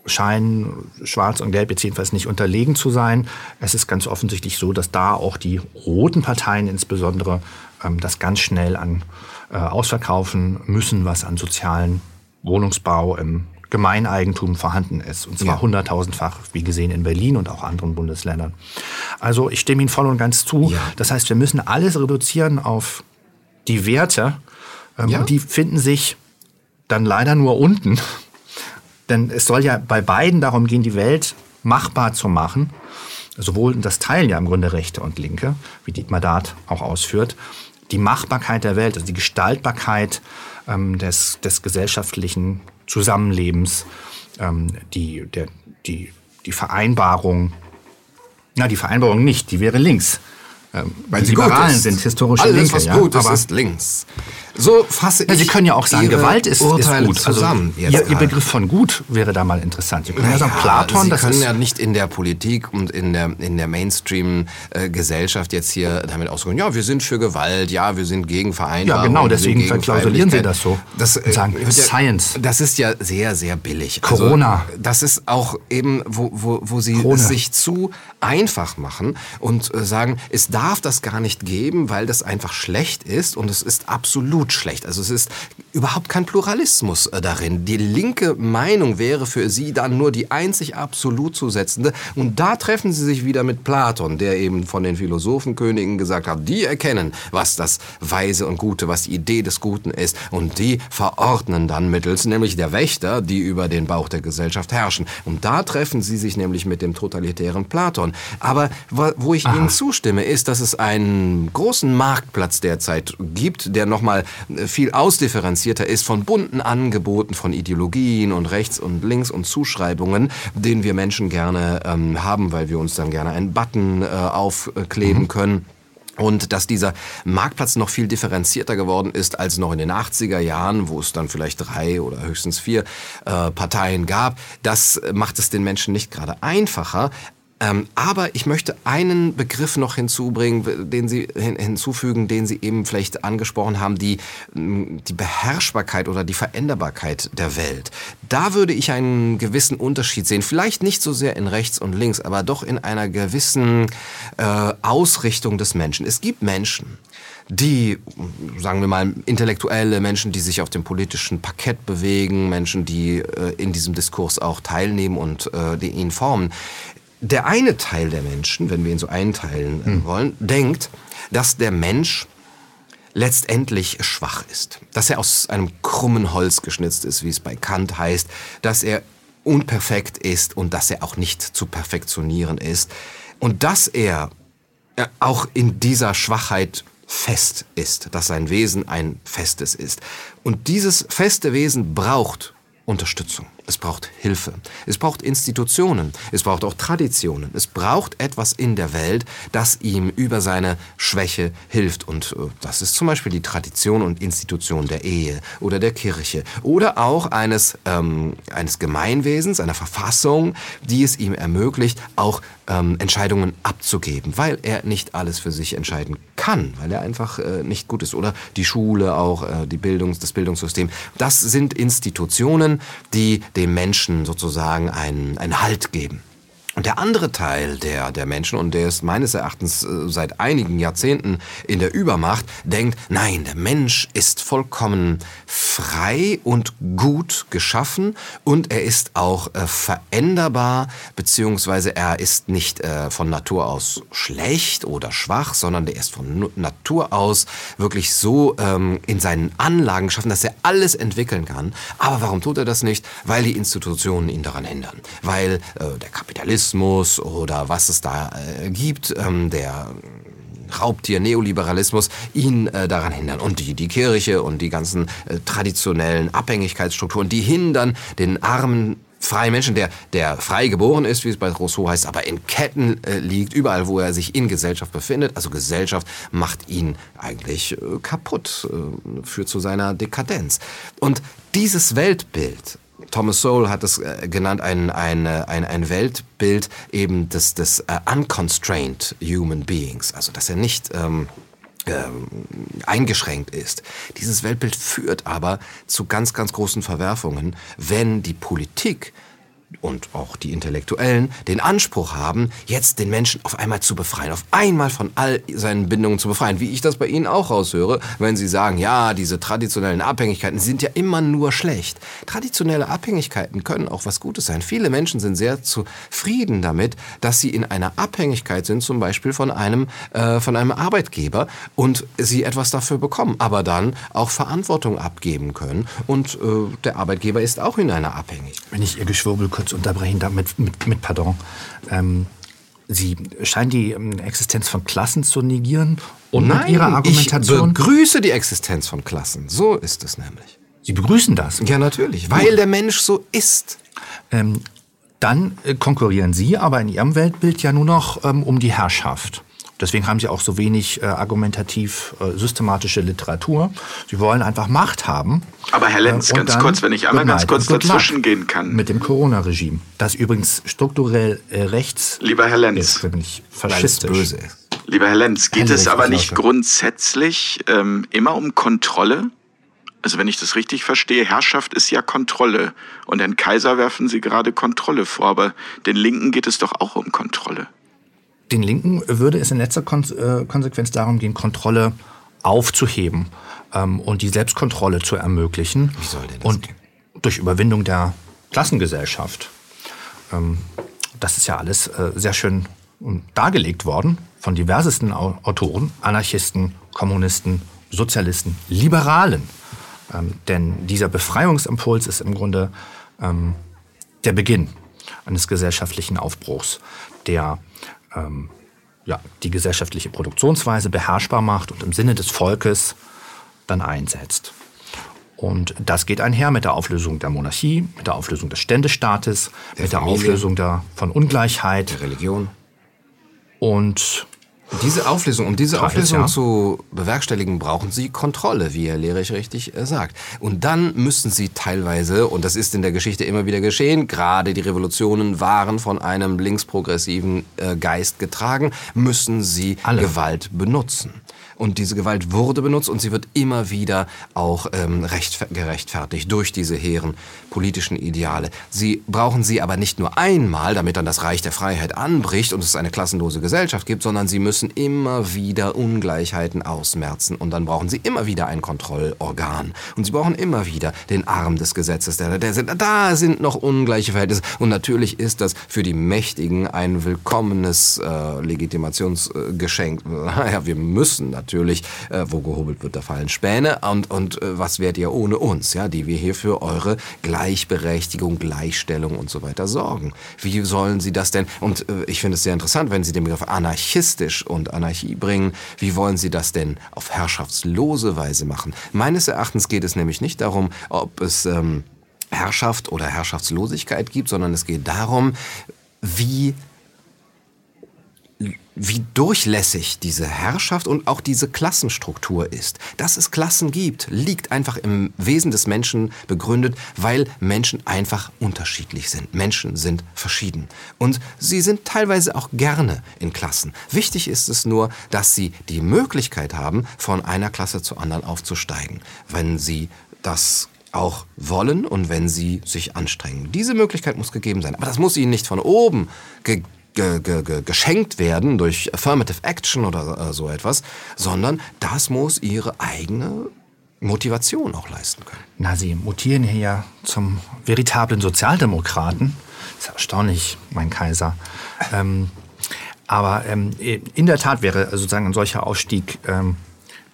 scheinen Schwarz und Gelb jetzt jedenfalls nicht unterlegen zu sein. Es ist ganz offensichtlich so, dass da auch die roten Parteien insbesondere ähm, das ganz schnell an äh, ausverkaufen müssen, was an sozialen Wohnungsbau im Gemeineigentum vorhanden ist. Und zwar hunderttausendfach, ja. wie gesehen in Berlin und auch anderen Bundesländern. Also ich stimme Ihnen voll und ganz zu. Ja. Das heißt, wir müssen alles reduzieren auf die Werte. Ähm, ja. Und die finden sich dann leider nur unten. Denn es soll ja bei beiden darum gehen, die Welt machbar zu machen. Sowohl, das teilen ja im Grunde Rechte und Linke, wie Dietmar Dart auch ausführt, die Machbarkeit der Welt, also die Gestaltbarkeit ähm, des, des gesellschaftlichen Zusammenlebens, ähm, die, der, die, die Vereinbarung, na, die Vereinbarung nicht, die wäre links. Ähm, Weil die Liberalen sind historische Alles, Linke. was ja? gut ist, Aber ist links. So fasse ja, Sie können ja auch sagen, Gewalt ist, ist gut. Zusammen also, ihr, ihr, Begriff von gut wäre da mal interessant. Sie können naja, ja sagen, Platon, Sie das können ja nicht in der Politik und in der, in der Mainstream-Gesellschaft jetzt hier damit ausdrücken, ja, wir sind für Gewalt, ja, wir sind gegen Vereinbarung. Ja, genau, deswegen verklausulieren Sie das so. Das, und sagen, äh, Science. Das ist ja sehr, sehr billig. Also, Corona. Also, das ist auch eben, wo, wo, wo Sie Corona. es sich zu einfach machen und äh, sagen, es darf das gar nicht geben, weil das einfach schlecht ist und es ist absolut schlecht. Also es ist überhaupt kein Pluralismus äh, darin. Die linke Meinung wäre für sie dann nur die einzig absolut zu setzende. Und da treffen sie sich wieder mit Platon, der eben von den Philosophenkönigen gesagt hat, die erkennen, was das Weise und Gute, was die Idee des Guten ist. Und die verordnen dann mittels, nämlich der Wächter, die über den Bauch der Gesellschaft herrschen. Und da treffen sie sich nämlich mit dem totalitären Platon. Aber wo ich Aha. Ihnen zustimme, ist, dass es einen großen Marktplatz derzeit gibt, der nochmal viel aus ausdifferenzierter ist von bunten Angeboten von Ideologien und Rechts und Links und Zuschreibungen, den wir Menschen gerne ähm, haben, weil wir uns dann gerne einen Button äh, aufkleben mhm. können. Und dass dieser Marktplatz noch viel differenzierter geworden ist als noch in den 80er Jahren, wo es dann vielleicht drei oder höchstens vier äh, Parteien gab, das macht es den Menschen nicht gerade einfacher. Ähm, aber ich möchte einen Begriff noch hinzubringen, den Sie hin, hinzufügen, den Sie eben vielleicht angesprochen haben, die, die Beherrschbarkeit oder die Veränderbarkeit der Welt. Da würde ich einen gewissen Unterschied sehen. Vielleicht nicht so sehr in rechts und links, aber doch in einer gewissen äh, Ausrichtung des Menschen. Es gibt Menschen, die, sagen wir mal, intellektuelle Menschen, die sich auf dem politischen Parkett bewegen, Menschen, die äh, in diesem Diskurs auch teilnehmen und äh, die ihn formen, der eine Teil der Menschen, wenn wir ihn so einteilen hm. wollen, denkt, dass der Mensch letztendlich schwach ist, dass er aus einem krummen Holz geschnitzt ist, wie es bei Kant heißt, dass er unperfekt ist und dass er auch nicht zu perfektionieren ist und dass er äh, auch in dieser Schwachheit fest ist, dass sein Wesen ein festes ist. Und dieses feste Wesen braucht Unterstützung. Es braucht Hilfe. Es braucht Institutionen. Es braucht auch Traditionen. Es braucht etwas in der Welt, das ihm über seine Schwäche hilft. Und äh, das ist zum Beispiel die Tradition und Institution der Ehe oder der Kirche oder auch eines, ähm, eines Gemeinwesens, einer Verfassung, die es ihm ermöglicht, auch ähm, Entscheidungen abzugeben, weil er nicht alles für sich entscheiden kann, weil er einfach äh, nicht gut ist. Oder die Schule auch, äh, die Bildungs-, das Bildungssystem. Das sind Institutionen, die dem Menschen sozusagen einen, einen Halt geben. Und der andere Teil der, der Menschen, und der ist meines Erachtens äh, seit einigen Jahrzehnten in der Übermacht, denkt, nein, der Mensch ist vollkommen frei und gut geschaffen und er ist auch äh, veränderbar, beziehungsweise er ist nicht äh, von Natur aus schlecht oder schwach, sondern der ist von Natur aus wirklich so ähm, in seinen Anlagen geschaffen, dass er alles entwickeln kann. Aber warum tut er das nicht? Weil die Institutionen ihn daran hindern. Weil äh, der Kapitalismus oder was es da äh, gibt, ähm, der Raubtier-Neoliberalismus ihn äh, daran hindern. Und die, die Kirche und die ganzen äh, traditionellen Abhängigkeitsstrukturen, die hindern den armen freien Menschen, der, der frei geboren ist, wie es bei Rousseau heißt, aber in Ketten äh, liegt, überall, wo er sich in Gesellschaft befindet. Also Gesellschaft macht ihn eigentlich äh, kaputt, äh, führt zu seiner Dekadenz. Und dieses Weltbild, Thomas Sowell hat es äh, genannt, ein, ein, äh, ein, ein Weltbild eben des, des uh, unconstrained human beings, also dass er nicht ähm, ähm, eingeschränkt ist. Dieses Weltbild führt aber zu ganz, ganz großen Verwerfungen, wenn die Politik und auch die Intellektuellen den Anspruch haben, jetzt den Menschen auf einmal zu befreien, auf einmal von all seinen Bindungen zu befreien, wie ich das bei Ihnen auch raushöre, wenn Sie sagen, ja, diese traditionellen Abhängigkeiten sind ja immer nur schlecht. Traditionelle Abhängigkeiten können auch was Gutes sein. Viele Menschen sind sehr zufrieden damit, dass sie in einer Abhängigkeit sind, zum Beispiel von einem, äh, von einem Arbeitgeber und sie etwas dafür bekommen, aber dann auch Verantwortung abgeben können und äh, der Arbeitgeber ist auch in einer Abhängigkeit. Wenn ich Ihr Geschwurbel kurz unterbrechen darf, mit, mit, Pardon. Ähm, Sie scheinen die ähm, Existenz von Klassen zu negieren und Nein, mit Ihrer Argumentation. ich begrüße die Existenz von Klassen. So ist es nämlich. Sie begrüßen das. Ja, natürlich, weil der Mensch so ist. Ähm, dann äh, konkurrieren Sie aber in Ihrem Weltbild ja nur noch ähm, um die Herrschaft. Deswegen haben Sie auch so wenig äh, argumentativ äh, systematische Literatur. Sie wollen einfach Macht haben. Aber Herr Lenz, Äh, ganz dann kurz, wenn ich einmal ganz kurz dazwischen gehen kann. Mit dem Corona-Regime, das übrigens strukturell äh, rechts Lieber Herr Lenz. ist, nämlich faschistisch. böse ist. Lieber Herr Lenz, geht Henrik es aber nicht grundsätzlich ähm, immer um Kontrolle? Also wenn ich das richtig verstehe, Herrschaft ist ja Kontrolle. Und Herrn Kaiser werfen Sie gerade Kontrolle vor, aber den Linken geht es doch auch um Kontrolle. Den Linken würde es in letzter äh, Konsequenz darum gehen, Kontrolle aufzuheben ähm, und die Selbstkontrolle zu ermöglichen. Wie soll denn das und gehen? durch Überwindung der Klassengesellschaft. Ähm, das ist ja alles äh, sehr schön ähm, dargelegt worden von diversesten Au Autoren, Anarchisten, Kommunisten, Sozialisten, Liberalen. Ähm, denn dieser Befreiungsimpuls ist im Grunde ähm, der Beginn eines gesellschaftlichen Aufbruchs, der ähm, ja, die gesellschaftliche Produktionsweise beherrschbar macht und im Sinne des Volkes dann einsetzt. Und das geht einher mit der Auflösung der Monarchie, mit der Auflösung des Ständestaates, mit der Familie. Auflösung der, von Ungleichheit Der Religion. und Diese Auflösung, um diese Auflösung ja. zu bewerkstelligen, brauchen Sie Kontrolle, wie Herr Lehrich richtig äh, sagt. Und dann müssen Sie teilweise, und das ist in der Geschichte immer wieder geschehen, gerade die Revolutionen waren von einem linksprogressiven äh, Geist getragen, müssen Sie Alle. Gewalt benutzen. Und diese Gewalt wurde benutzt und sie wird immer wieder auch ähm, recht, gerechtfertigt durch diese hehren politischen Ideale. Sie brauchen sie aber nicht nur einmal, damit dann das Reich der Freiheit anbricht und es eine klassenlose Gesellschaft gibt, sondern sie müssen immer wieder Ungleichheiten ausmerzen und dann brauchen sie immer wieder ein Kontrollorgan. Und sie brauchen immer wieder den Arm des Gesetzes. Der, der sind, da sind noch ungleiche Verhältnisse. Und natürlich ist das für die Mächtigen ein willkommenes äh, Legitimationsgeschenk. ja, wir müssen natürlich, äh, wo gehobelt wird, da fallen Späne. Und, und äh, was wärt ihr ohne uns, ja, die wir hier für eure Gleichberechtigung, Gleichstellung und so weiter sorgen? Wie sollen sie das denn? Und äh, ich finde es sehr interessant, wenn Sie den Begriff anarchistisch und Anarchie bringen. Wie wollen Sie das denn auf herrschaftslose Weise machen? Meines Erachtens geht es nämlich nicht darum, ob es ähm, Herrschaft oder Herrschaftslosigkeit gibt, sondern es geht darum, wie wie durchlässig diese Herrschaft und auch diese Klassenstruktur ist. Dass es Klassen gibt, liegt einfach im Wesen des Menschen begründet, weil Menschen einfach unterschiedlich sind. Menschen sind verschieden. Und sie sind teilweise auch gerne in Klassen. Wichtig ist es nur, dass sie die Möglichkeit haben, von einer Klasse zur anderen aufzusteigen. Wenn sie das auch wollen und wenn sie sich anstrengen. Diese Möglichkeit muss gegeben sein. Aber das muss ihnen nicht von oben ge ge ge ge geschenkt werden durch Affirmative Action oder äh, so etwas, sondern das muss ihre eigene Motivation auch leisten können. Na, Sie mutieren hier ja zum veritablen Sozialdemokraten. Das ist erstaunlich, mein Kaiser. Ähm, aber ähm, in der Tat wäre sozusagen ein solcher Ausstieg ähm,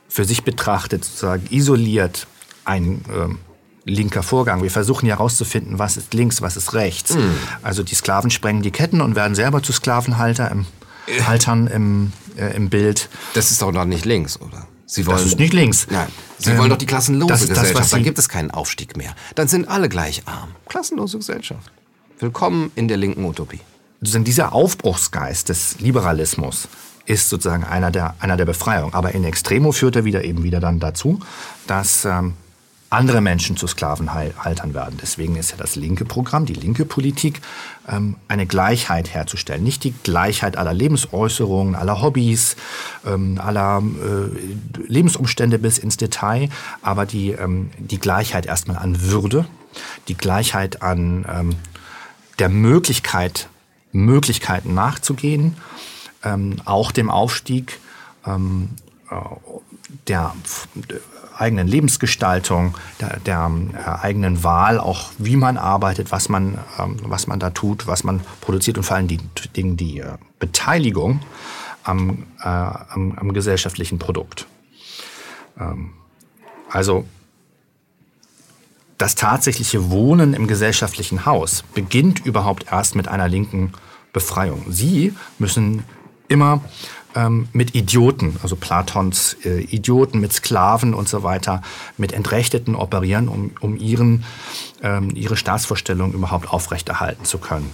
für sich betrachtet, sozusagen isoliert, ein ähm, linker Vorgang. Wir versuchen ja herauszufinden, was ist links, was ist rechts. Also die Sklaven sprengen die Ketten und werden selber zu Sklavenhalter im Altern im, äh, im Bild. Das ist doch noch nicht links, oder? Sie wollen, das ist nicht links. Nein. Sie ähm, wollen doch die klassenlose das, Gesellschaft. Das, Dann gibt es keinen Aufstieg mehr. Dann sind alle gleich arm. Klassenlose Gesellschaft. Willkommen in der linken Utopie. Sozusagen dieser Aufbruchsgeist des Liberalismus ist sozusagen einer der, einer der Befreiung. Aber in Extremo führt er wieder eben wieder dann dazu, dass ähm, andere Menschen zu Sklavenhaltern werden. Deswegen ist ja das linke Programm, die linke Politik, ähm, eine Gleichheit herzustellen. Nicht die Gleichheit aller Lebensäußerungen, aller Hobbys, ähm, aller äh, Lebensumstände bis ins Detail, aber die, ähm, die Gleichheit erstmal an Würde, die Gleichheit an der Möglichkeit, Möglichkeiten nachzugehen, auch dem Aufstieg äh, der eigenen Lebensgestaltung, der, der äh, eigenen Wahl, auch wie man arbeitet, was man, ähm, was man da tut, was man produziert und vor allem die, die, die äh, Beteiligung am, äh, am, am, gesellschaftlichen Produkt. Ähm, also das tatsächliche Wohnen im gesellschaftlichen Haus beginnt überhaupt erst mit einer linken Befreiung. Sie müssen immer ähm, mit Idioten, also Platons äh, Idioten, mit Sklaven und so weiter, mit Entrechteten operieren, um, um ihren, ähm, ihre Staatsvorstellung überhaupt aufrechterhalten zu können.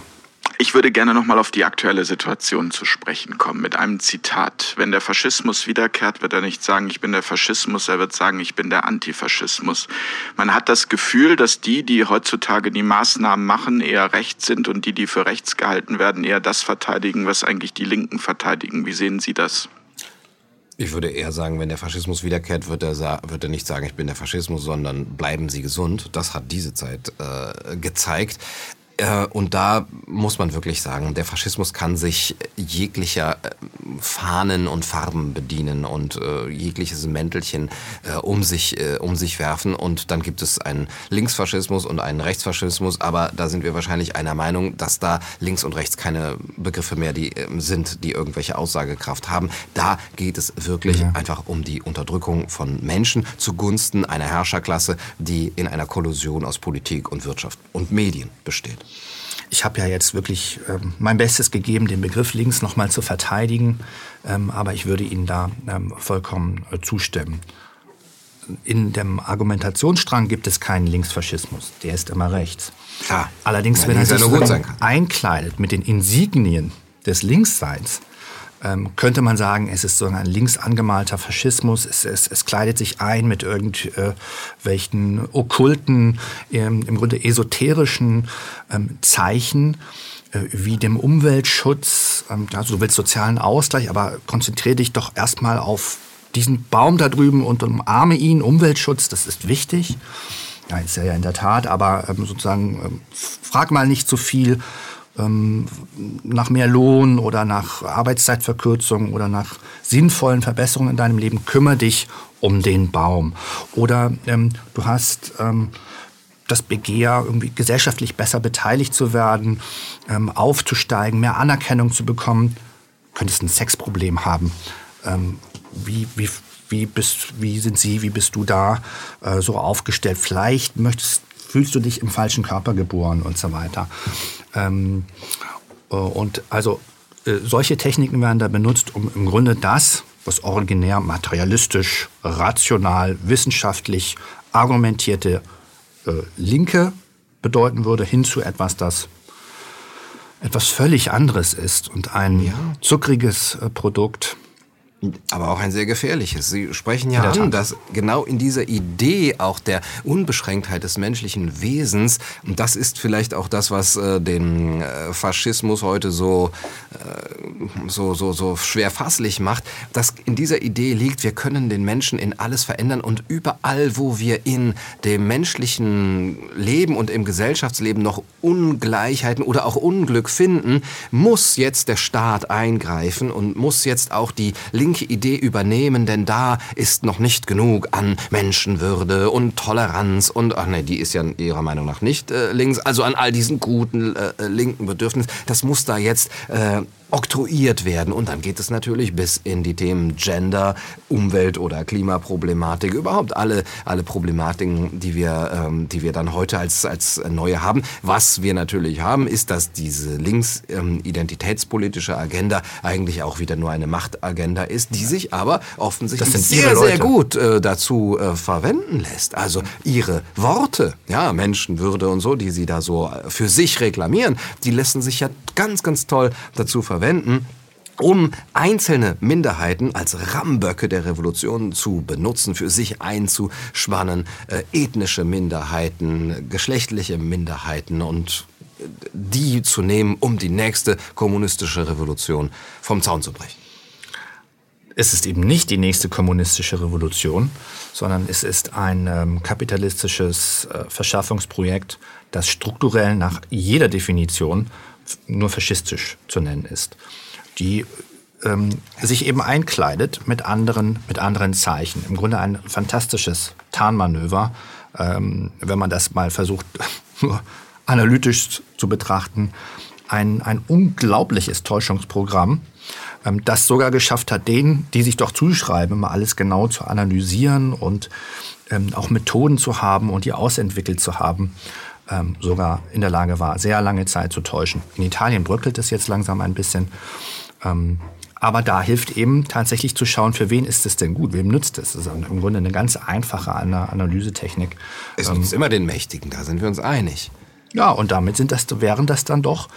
Ich würde gerne nochmal auf die aktuelle Situation zu sprechen kommen mit einem Zitat. Wenn der Faschismus wiederkehrt, wird er nicht sagen, ich bin der Faschismus, er wird sagen, ich bin der Antifaschismus. Man hat das Gefühl, dass die, die heutzutage die Maßnahmen machen, eher rechts sind und die, die für rechts gehalten werden, eher das verteidigen, was eigentlich die Linken verteidigen. Wie sehen Sie das? Ich würde eher sagen, wenn der Faschismus wiederkehrt, wird er, wird er nicht sagen, ich bin der Faschismus, sondern bleiben Sie gesund. Das hat diese Zeit äh, gezeigt. Äh, und da muss man wirklich sagen, der Faschismus kann sich jeglicher äh, Fahnen und Farben bedienen und äh, jegliches Mäntelchen um, sich, um sich werfen. Und dann gibt es einen Linksfaschismus und einen Rechtsfaschismus. Aber da sind wir wahrscheinlich einer Meinung, dass da links und rechts keine Begriffe mehr die, ähm, sind, die irgendwelche Aussagekraft haben. Da geht es wirklich ja. einfach um die Unterdrückung von Menschen zugunsten einer Herrscherklasse, die in einer Kollusion aus Politik und Wirtschaft und Medien besteht. Ich habe ja jetzt wirklich ähm, mein Bestes gegeben, den Begriff links nochmal zu verteidigen, ähm, aber ich würde Ihnen da ähm, vollkommen äh, zustimmen. In dem Argumentationsstrang gibt es keinen Linksfaschismus, der ist immer rechts. Klar. Allerdings, wenn er sich einkleidet mit den Insignien des Linksseins, ähm, könnte man sagen, es ist so ein links angemalter Faschismus. Es, es, es kleidet sich ein mit irgendwelchen okkulten, ähm, im Grunde esoterischen ähm, Zeichen äh, wie dem Umweltschutz. Ähm, also du willst sozialen Ausgleich, aber konzentriere dich doch erstmal auf diesen Baum da drüben und umarme ihn. Umweltschutz, das ist wichtig. Ja, ist ja in der Tat, aber ähm, sozusagen ähm, frag mal nicht zu viel ähm, nach mehr Lohn oder nach Arbeitszeitverkürzung oder nach sinnvollen Verbesserungen in deinem Leben, kümmere dich um den Baum. Oder ähm, du hast ähm, das Begehr, irgendwie gesellschaftlich besser beteiligt zu werden, ähm, aufzusteigen, mehr Anerkennung zu bekommen, könntest ein Sexproblem haben. Ähm, wie, wie, wie, bist, wie sind Sie, wie bist du da äh, so aufgestellt? Vielleicht möchtest, fühlst du dich im falschen Körper geboren und so weiter. Ähm, äh, und also äh, solche Techniken werden da benutzt, um im Grunde das, was originär materialistisch, rational, wissenschaftlich argumentierte äh, Linke bedeuten würde, hin zu etwas, das etwas völlig anderes ist und ein ja. zuckriges äh, Produkt aber auch ein sehr gefährliches. Sie sprechen ja an, dass genau in dieser Idee auch der Unbeschränktheit des menschlichen Wesens, und das ist vielleicht auch das, was äh, den äh, Faschismus heute so, äh, so, so, so schwer fasslich macht, dass in dieser Idee liegt, wir können den Menschen in alles verändern und überall, wo wir in dem menschlichen Leben und im Gesellschaftsleben noch Ungleichheiten oder auch Unglück finden, muss jetzt der Staat eingreifen und muss jetzt auch die linke linke Idee übernehmen, denn da ist noch nicht genug an Menschenwürde und Toleranz und, ach nee, die ist ja ihrer Meinung nach nicht äh, links, also an all diesen guten äh, linken Bedürfnissen. Das muss da jetzt äh, oktroyiert werden. Und dann geht es natürlich bis in die Themen Gender, Umwelt oder Klimaproblematik, überhaupt alle, alle Problematiken, die wir, ähm, die wir dann heute als, als neue haben. Was wir natürlich haben, ist, dass diese links-identitätspolitische ähm, Agenda eigentlich auch wieder nur eine Machtagenda ist, die sich aber offensichtlich sehr, sehr gut äh, dazu äh, verwenden lässt. Also ihre Worte, ja, Menschenwürde und so, die sie da so für sich reklamieren, die lassen sich ja ganz, ganz toll dazu verwenden, um einzelne Minderheiten als Rammböcke der Revolution zu benutzen, für sich einzuspannen, äh, ethnische Minderheiten, geschlechtliche Minderheiten und äh, die zu nehmen, um die nächste kommunistische Revolution vom Zaun zu brechen. Es ist eben nicht die nächste kommunistische Revolution, sondern es ist ein ähm, kapitalistisches äh, Verschaffungsprojekt, das strukturell nach jeder Definition nur faschistisch zu nennen ist, die ähm, sich eben einkleidet mit anderen, mit anderen Zeichen. Im Grunde ein fantastisches Tarnmanöver, ähm, wenn man das mal versucht, analytisch zu betrachten. Ein, ein unglaubliches Täuschungsprogramm, ähm, das sogar geschafft hat, denen, die sich doch zuschreiben, mal alles genau zu analysieren und ähm, auch Methoden zu haben und die ausentwickelt zu haben, ähm, sogar in der Lage war, sehr lange Zeit zu täuschen. In Italien bröckelt es jetzt langsam ein bisschen. Ähm, aber da hilft eben tatsächlich zu schauen, für wen ist es denn gut, wem nützt es. Das ist im Grunde eine ganz einfache Analysetechnik. Es nützt ähm, immer den Mächtigen, da sind wir uns einig. Ja, und damit sind das, wären das dann doch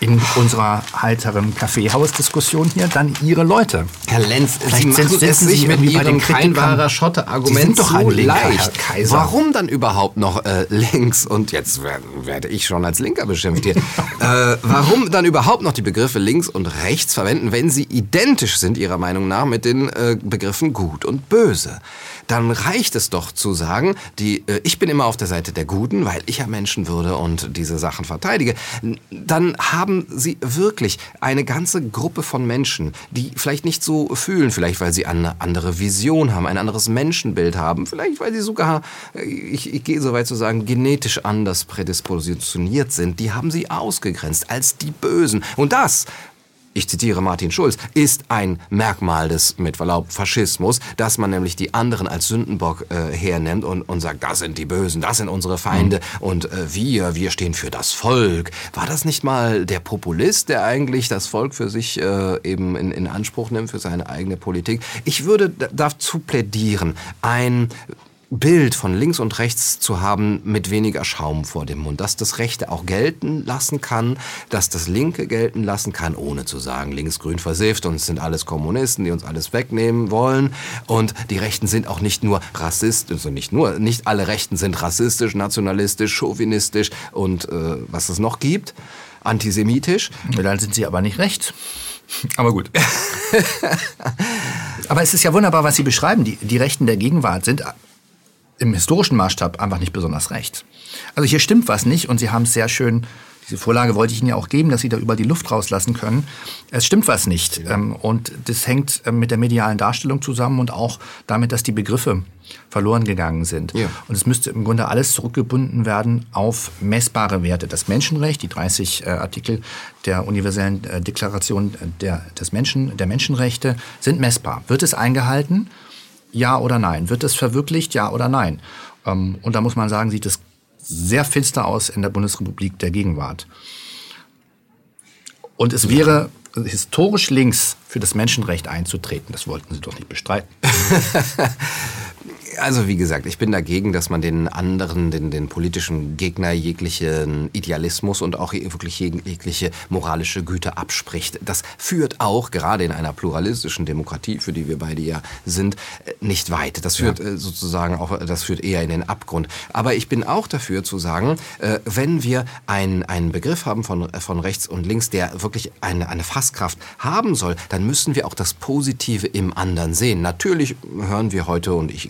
in unserer heiteren Kaffeehausdiskussion hier dann Ihre Leute. Herr Lenz, Vielleicht Sie machen es sich mit Ihrem kein wahrer Schotte-Argument so ein leicht. Warum dann überhaupt noch äh, links und jetzt werde, werde ich schon als Linker beschimpft hier. äh, warum dann überhaupt noch die Begriffe links und rechts verwenden, wenn sie identisch sind Ihrer Meinung nach mit den äh, Begriffen gut und böse? Dann reicht es doch zu sagen, die, äh, ich bin immer auf der Seite der Guten, weil ich ja Menschenwürde und diese Sachen verteidige. Dann haben Sie wirklich eine ganze Gruppe von Menschen, die vielleicht nicht so fühlen, vielleicht weil sie eine andere Vision haben, ein anderes Menschenbild haben, vielleicht weil sie sogar, äh, ich, ich gehe so weit zu sagen, genetisch anders prädispositioniert sind, die haben Sie ausgegrenzt als die Bösen. Und das ich zitiere Martin Schulz, ist ein Merkmal des, mit Verlaub, Faschismus, dass man nämlich die anderen als Sündenbock äh, hernimmt und, und sagt, das sind die Bösen, das sind unsere Feinde mhm. und äh, wir, wir stehen für das Volk. War das nicht mal der Populist, der eigentlich das Volk für sich äh, eben in, in Anspruch nimmt, für seine eigene Politik? Ich würde dazu plädieren, ein Bild von links und rechts zu haben mit weniger Schaum vor dem Mund, dass das Rechte auch gelten lassen kann, dass das Linke gelten lassen kann, ohne zu sagen, links-grün versifft und es sind alles Kommunisten, die uns alles wegnehmen wollen und die Rechten sind auch nicht nur rassistisch, also nicht nur, nicht alle Rechten sind rassistisch, nationalistisch, chauvinistisch und äh, was es noch gibt, antisemitisch. Dann sind sie aber nicht rechts. Aber gut. aber es ist ja wunderbar, was Sie beschreiben. Die, die Rechten der Gegenwart sind im historischen Maßstab einfach nicht besonders recht. Also hier stimmt was nicht und Sie haben es sehr schön, diese Vorlage wollte ich Ihnen ja auch geben, dass Sie da über die Luft rauslassen können. Es stimmt was nicht ja. Ähm, und das hängt ähm, mit der medialen Darstellung zusammen und auch damit, dass die Begriffe verloren gegangen sind. Ja. Und es müsste im Grunde alles zurückgebunden werden auf messbare Werte. Das Menschenrecht, die 30 äh, Artikel der universellen äh, Deklaration der, des Menschen, der Menschenrechte sind messbar. Wird es eingehalten? Ja oder nein? Wird es verwirklicht? Ja oder nein? Ähm, und da muss man sagen, sieht es sehr finster aus in der Bundesrepublik der Gegenwart. Und es wäre historisch links für das Menschenrecht einzutreten. Das wollten Sie doch nicht bestreiten. Also wie gesagt, ich bin dagegen, dass man den anderen, den, den politischen Gegner jeglichen Idealismus und auch wirklich jegliche moralische Güte abspricht. Das führt auch, gerade in einer pluralistischen Demokratie, für die wir beide ja sind, äh, nicht weit. Das führt ja. Äh, sozusagen auch, das führt eher in den Abgrund. Aber ich bin auch dafür zu sagen, äh, wenn wir einen, einen Begriff haben von, von rechts und links, der wirklich eine, eine Fasskraft haben soll, dann müssen wir auch das Positive im anderen sehen. Natürlich hören wir heute, und ich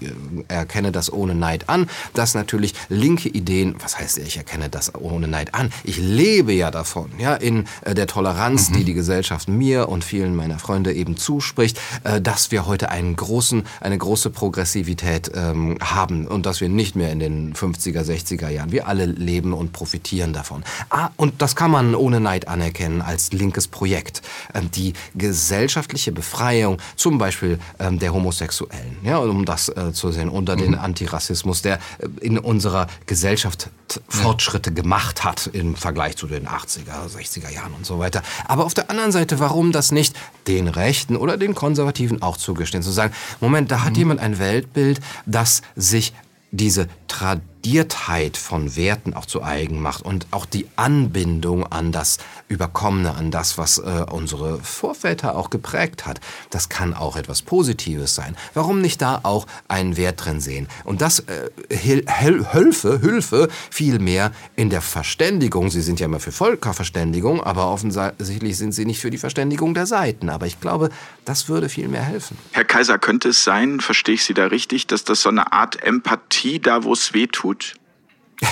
erkenne das ohne Neid an, dass natürlich linke Ideen, was heißt ich erkenne das ohne Neid an, ich lebe ja davon, ja, in äh, der Toleranz, mhm. die die Gesellschaft mir und vielen meiner Freunde eben zuspricht, äh, dass wir heute einen großen, eine große Progressivität ähm, haben und dass wir nicht mehr in den 50er, 60er Jahren, wir alle leben und profitieren davon. Ah, und das kann man ohne Neid anerkennen als linkes Projekt. Ähm, die gesellschaftliche Befreiung, zum Beispiel ähm, der Homosexuellen, ja, um das äh, zu sehen, unter mhm. den Antirassismus, der äh, in unserer Gesellschaft Fortschritte gemacht hat im Vergleich zu den 80er, 60er Jahren und so weiter. Aber auf der anderen Seite, warum das nicht den Rechten oder den Konservativen auch zugestehen, zu sagen, Moment, da hat mhm. jemand ein Weltbild, das sich diese Tradiertheit von Werten auch zu eigen macht und auch die Anbindung an das Überkommene, an das, was äh, unsere Vorväter auch geprägt hat, das kann auch etwas Positives sein. Warum nicht da auch einen Wert drin sehen? Und das äh, Hilfe, Hilfe vielmehr in der Verständigung. Sie sind ja immer für Völkerverständigung, aber offensichtlich sind Sie nicht für die Verständigung der Seiten. Aber ich glaube, das würde viel mehr helfen. Herr Kaiser, könnte es sein, verstehe ich Sie da richtig, dass das so eine Art Empathie da, wo es weh tut?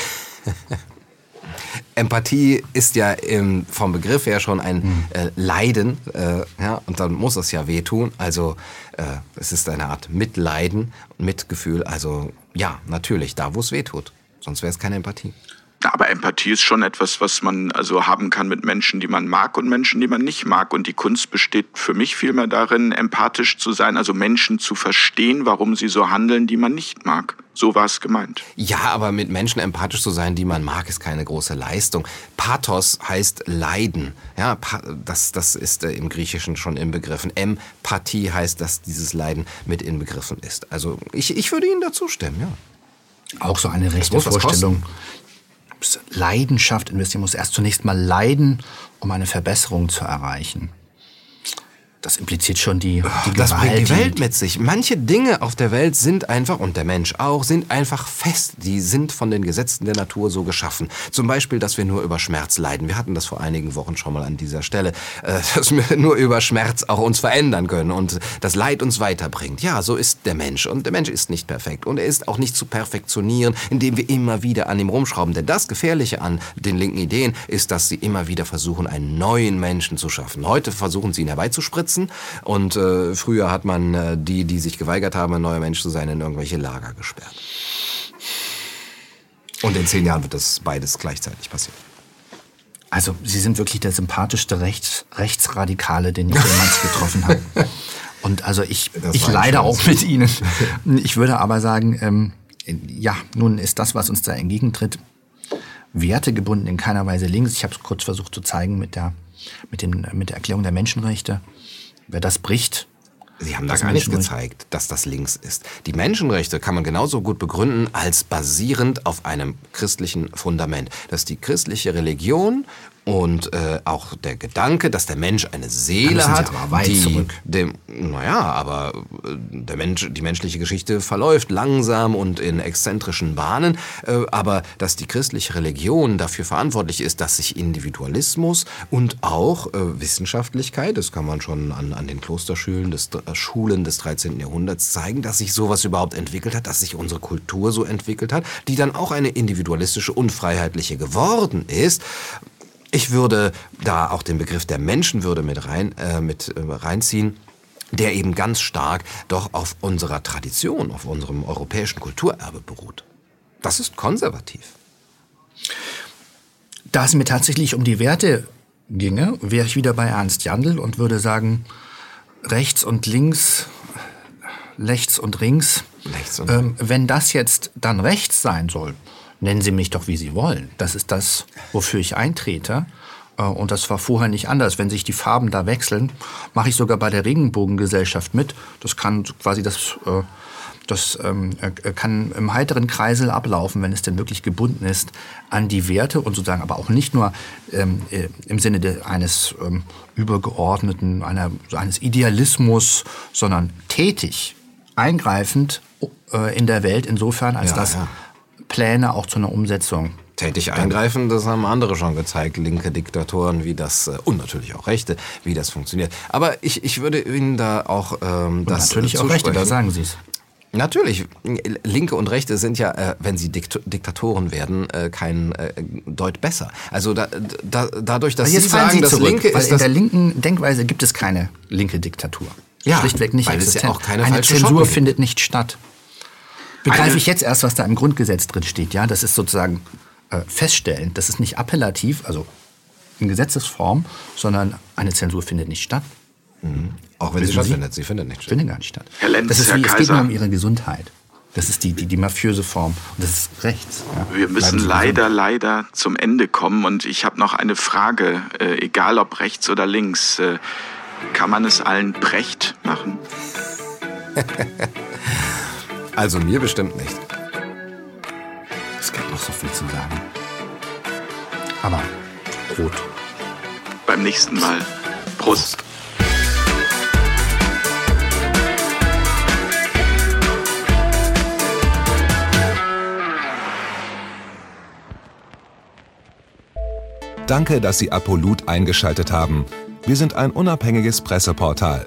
Empathie ist ja im, vom Begriff her schon ein mhm. äh, Leiden, äh, ja, und dann muss es ja wehtun. Also äh, es ist eine Art Mitleiden und Mitgefühl. Also ja, natürlich, da wo es weh tut. Sonst wäre es keine Empathie. Aber Empathie ist schon etwas, was man also haben kann mit Menschen, die man mag und Menschen, die man nicht mag. Und die Kunst besteht für mich vielmehr darin, empathisch zu sein, also Menschen zu verstehen, warum sie so handeln, die man nicht mag. So war es gemeint. Ja, aber mit Menschen empathisch zu sein, die man mag, ist keine große Leistung. Pathos heißt Leiden. Ja, das, das ist äh, im Griechischen schon inbegriffen. Empathie heißt, dass dieses Leiden mit inbegriffen ist. Also ich, ich würde Ihnen dazu stimmen, ja. Auch so eine rechte Vorstellung. Leidenschaft investieren muss. Erst zunächst mal leiden, um eine Verbesserung zu erreichen. Das impliziert schon die, die Das bringt die Welt mit sich. Manche Dinge auf der Welt sind einfach, und der Mensch auch, sind einfach fest. Die sind von den Gesetzen der Natur so geschaffen. Zum Beispiel, dass wir nur über Schmerz leiden. Wir hatten das vor einigen Wochen schon mal an dieser Stelle, äh, dass wir nur über Schmerz auch uns verändern können und das Leid uns weiterbringt. Ja, so ist der Mensch. Und der Mensch ist nicht perfekt. Und er ist auch nicht zu perfektionieren, indem wir immer wieder an ihm rumschrauben. Denn das Gefährliche an den linken Ideen ist, dass sie immer wieder versuchen, einen neuen Menschen zu schaffen. Heute versuchen sie ihn herbeizuspritzen sitzen. Und äh, früher hat man äh, die, die sich geweigert haben, ein neuer Mensch zu sein, in irgendwelche Lager gesperrt. Und in zehn Jahren wird das beides gleichzeitig passieren. Also, Sie sind wirklich der sympathischste Rechts Rechtsradikale, den ich jemals getroffen habe. Und also ich, ich leide auch mit Ihnen. Ich würde aber sagen, ähm, ja, nun ist das, was uns da entgegentritt, wertegebunden in keiner Weise links. Ich habe es kurz versucht zu zeigen mit der, mit, dem, mit der Erklärung der Menschenrechte. Wer das bricht, Sie haben da gar nicht gezeigt, dass das links ist. Die Menschenrechte kann man genauso gut begründen als basierend auf einem christlichen Fundament. Dass die christliche Religion und äh, auch der Gedanke, dass der Mensch eine Seele hat, die zurück. dem, naja, aber äh, der Mensch, die menschliche Geschichte verläuft langsam und in exzentrischen Bahnen, äh, aber dass die christliche Religion dafür verantwortlich ist, dass sich Individualismus und auch äh, Wissenschaftlichkeit, das kann man schon an, an den Klosterschulen des, äh, Schulen des 13. Jahrhunderts zeigen, dass sich sowas überhaupt entwickelt hat, dass sich unsere Kultur so entwickelt hat, die dann auch eine individualistische, unfreiheitliche geworden ist. Ich würde da auch den Begriff der Menschenwürde mit, rein, äh, mit äh, reinziehen der eben ganz stark doch auf unserer Tradition, auf unserem europäischen Kulturerbe beruht. Das ist konservativ. Da es mir tatsächlich um die Werte ginge, wäre ich wieder bei Ernst Jandl und würde sagen, rechts und links, rechts und rings, rechts und ähm, wenn das jetzt dann rechts sein soll, nennen Sie mich doch, wie Sie wollen. Das ist das, wofür ich eintrete. Äh, und das war vorher nicht anders. Wenn sich die Farben da wechseln, mache ich sogar bei der Regenbogengesellschaft mit. Das kann quasi das, äh, das ähm, äh, kann im heiteren Kreisel ablaufen, wenn es denn wirklich gebunden ist an die Werte und sozusagen aber auch nicht nur ähm, im Sinne eines ähm, übergeordneten, einer, eines Idealismus, sondern tätig, eingreifend in der Welt insofern, als ja, das ja Pläne auch zu einer Umsetzung tätig eingreifen, das haben andere schon gezeigt, linke Diktatoren, wie das, äh, und natürlich auch Rechte, wie das funktioniert. Aber ich, ich würde Ihnen da auch ähm, das und Natürlich auch Rechte, da sagen Sie es. Natürlich. Linke und Rechte sind ja, äh, wenn sie Dikt Diktatoren werden, äh, kein äh, Deut besser. Also da, da, dadurch, dass jetzt Sie sagen, Sie das zurück, Linke weil ist in der linken Denkweise gibt es keine linke Diktatur. Ja, Schlichtweg nicht weil es ja existent. auch keine Eine Zensur findet nicht statt. Begreife Eine- ich jetzt erst, was da im Grundgesetz drin steht. Ja, das ist sozusagen äh, feststellend. Das ist nicht appellativ, also in Gesetzesform, sondern eine Zensur findet nicht statt. auch wenn sie Wissen stattfindet, sie findet nicht statt. Findet gar nicht statt. Herr Lenz, das ist Herr wie, es geht Kaiser. nur um ihre Gesundheit. Das ist die, die, die mafiöse Form. Und das ist rechts. Ja. Wir müssen Sie leider, gesund. leider zum Ende kommen. Und ich habe noch eine Frage, äh, egal ob rechts oder links. Äh, kann man es allen Brecht machen? Also mir bestimmt nicht. Es gibt noch so viel zu sagen. Aber rot. Beim nächsten Mal. Prost. Danke, dass Sie Apolut eingeschaltet haben. Wir sind ein unabhängiges Presseportal.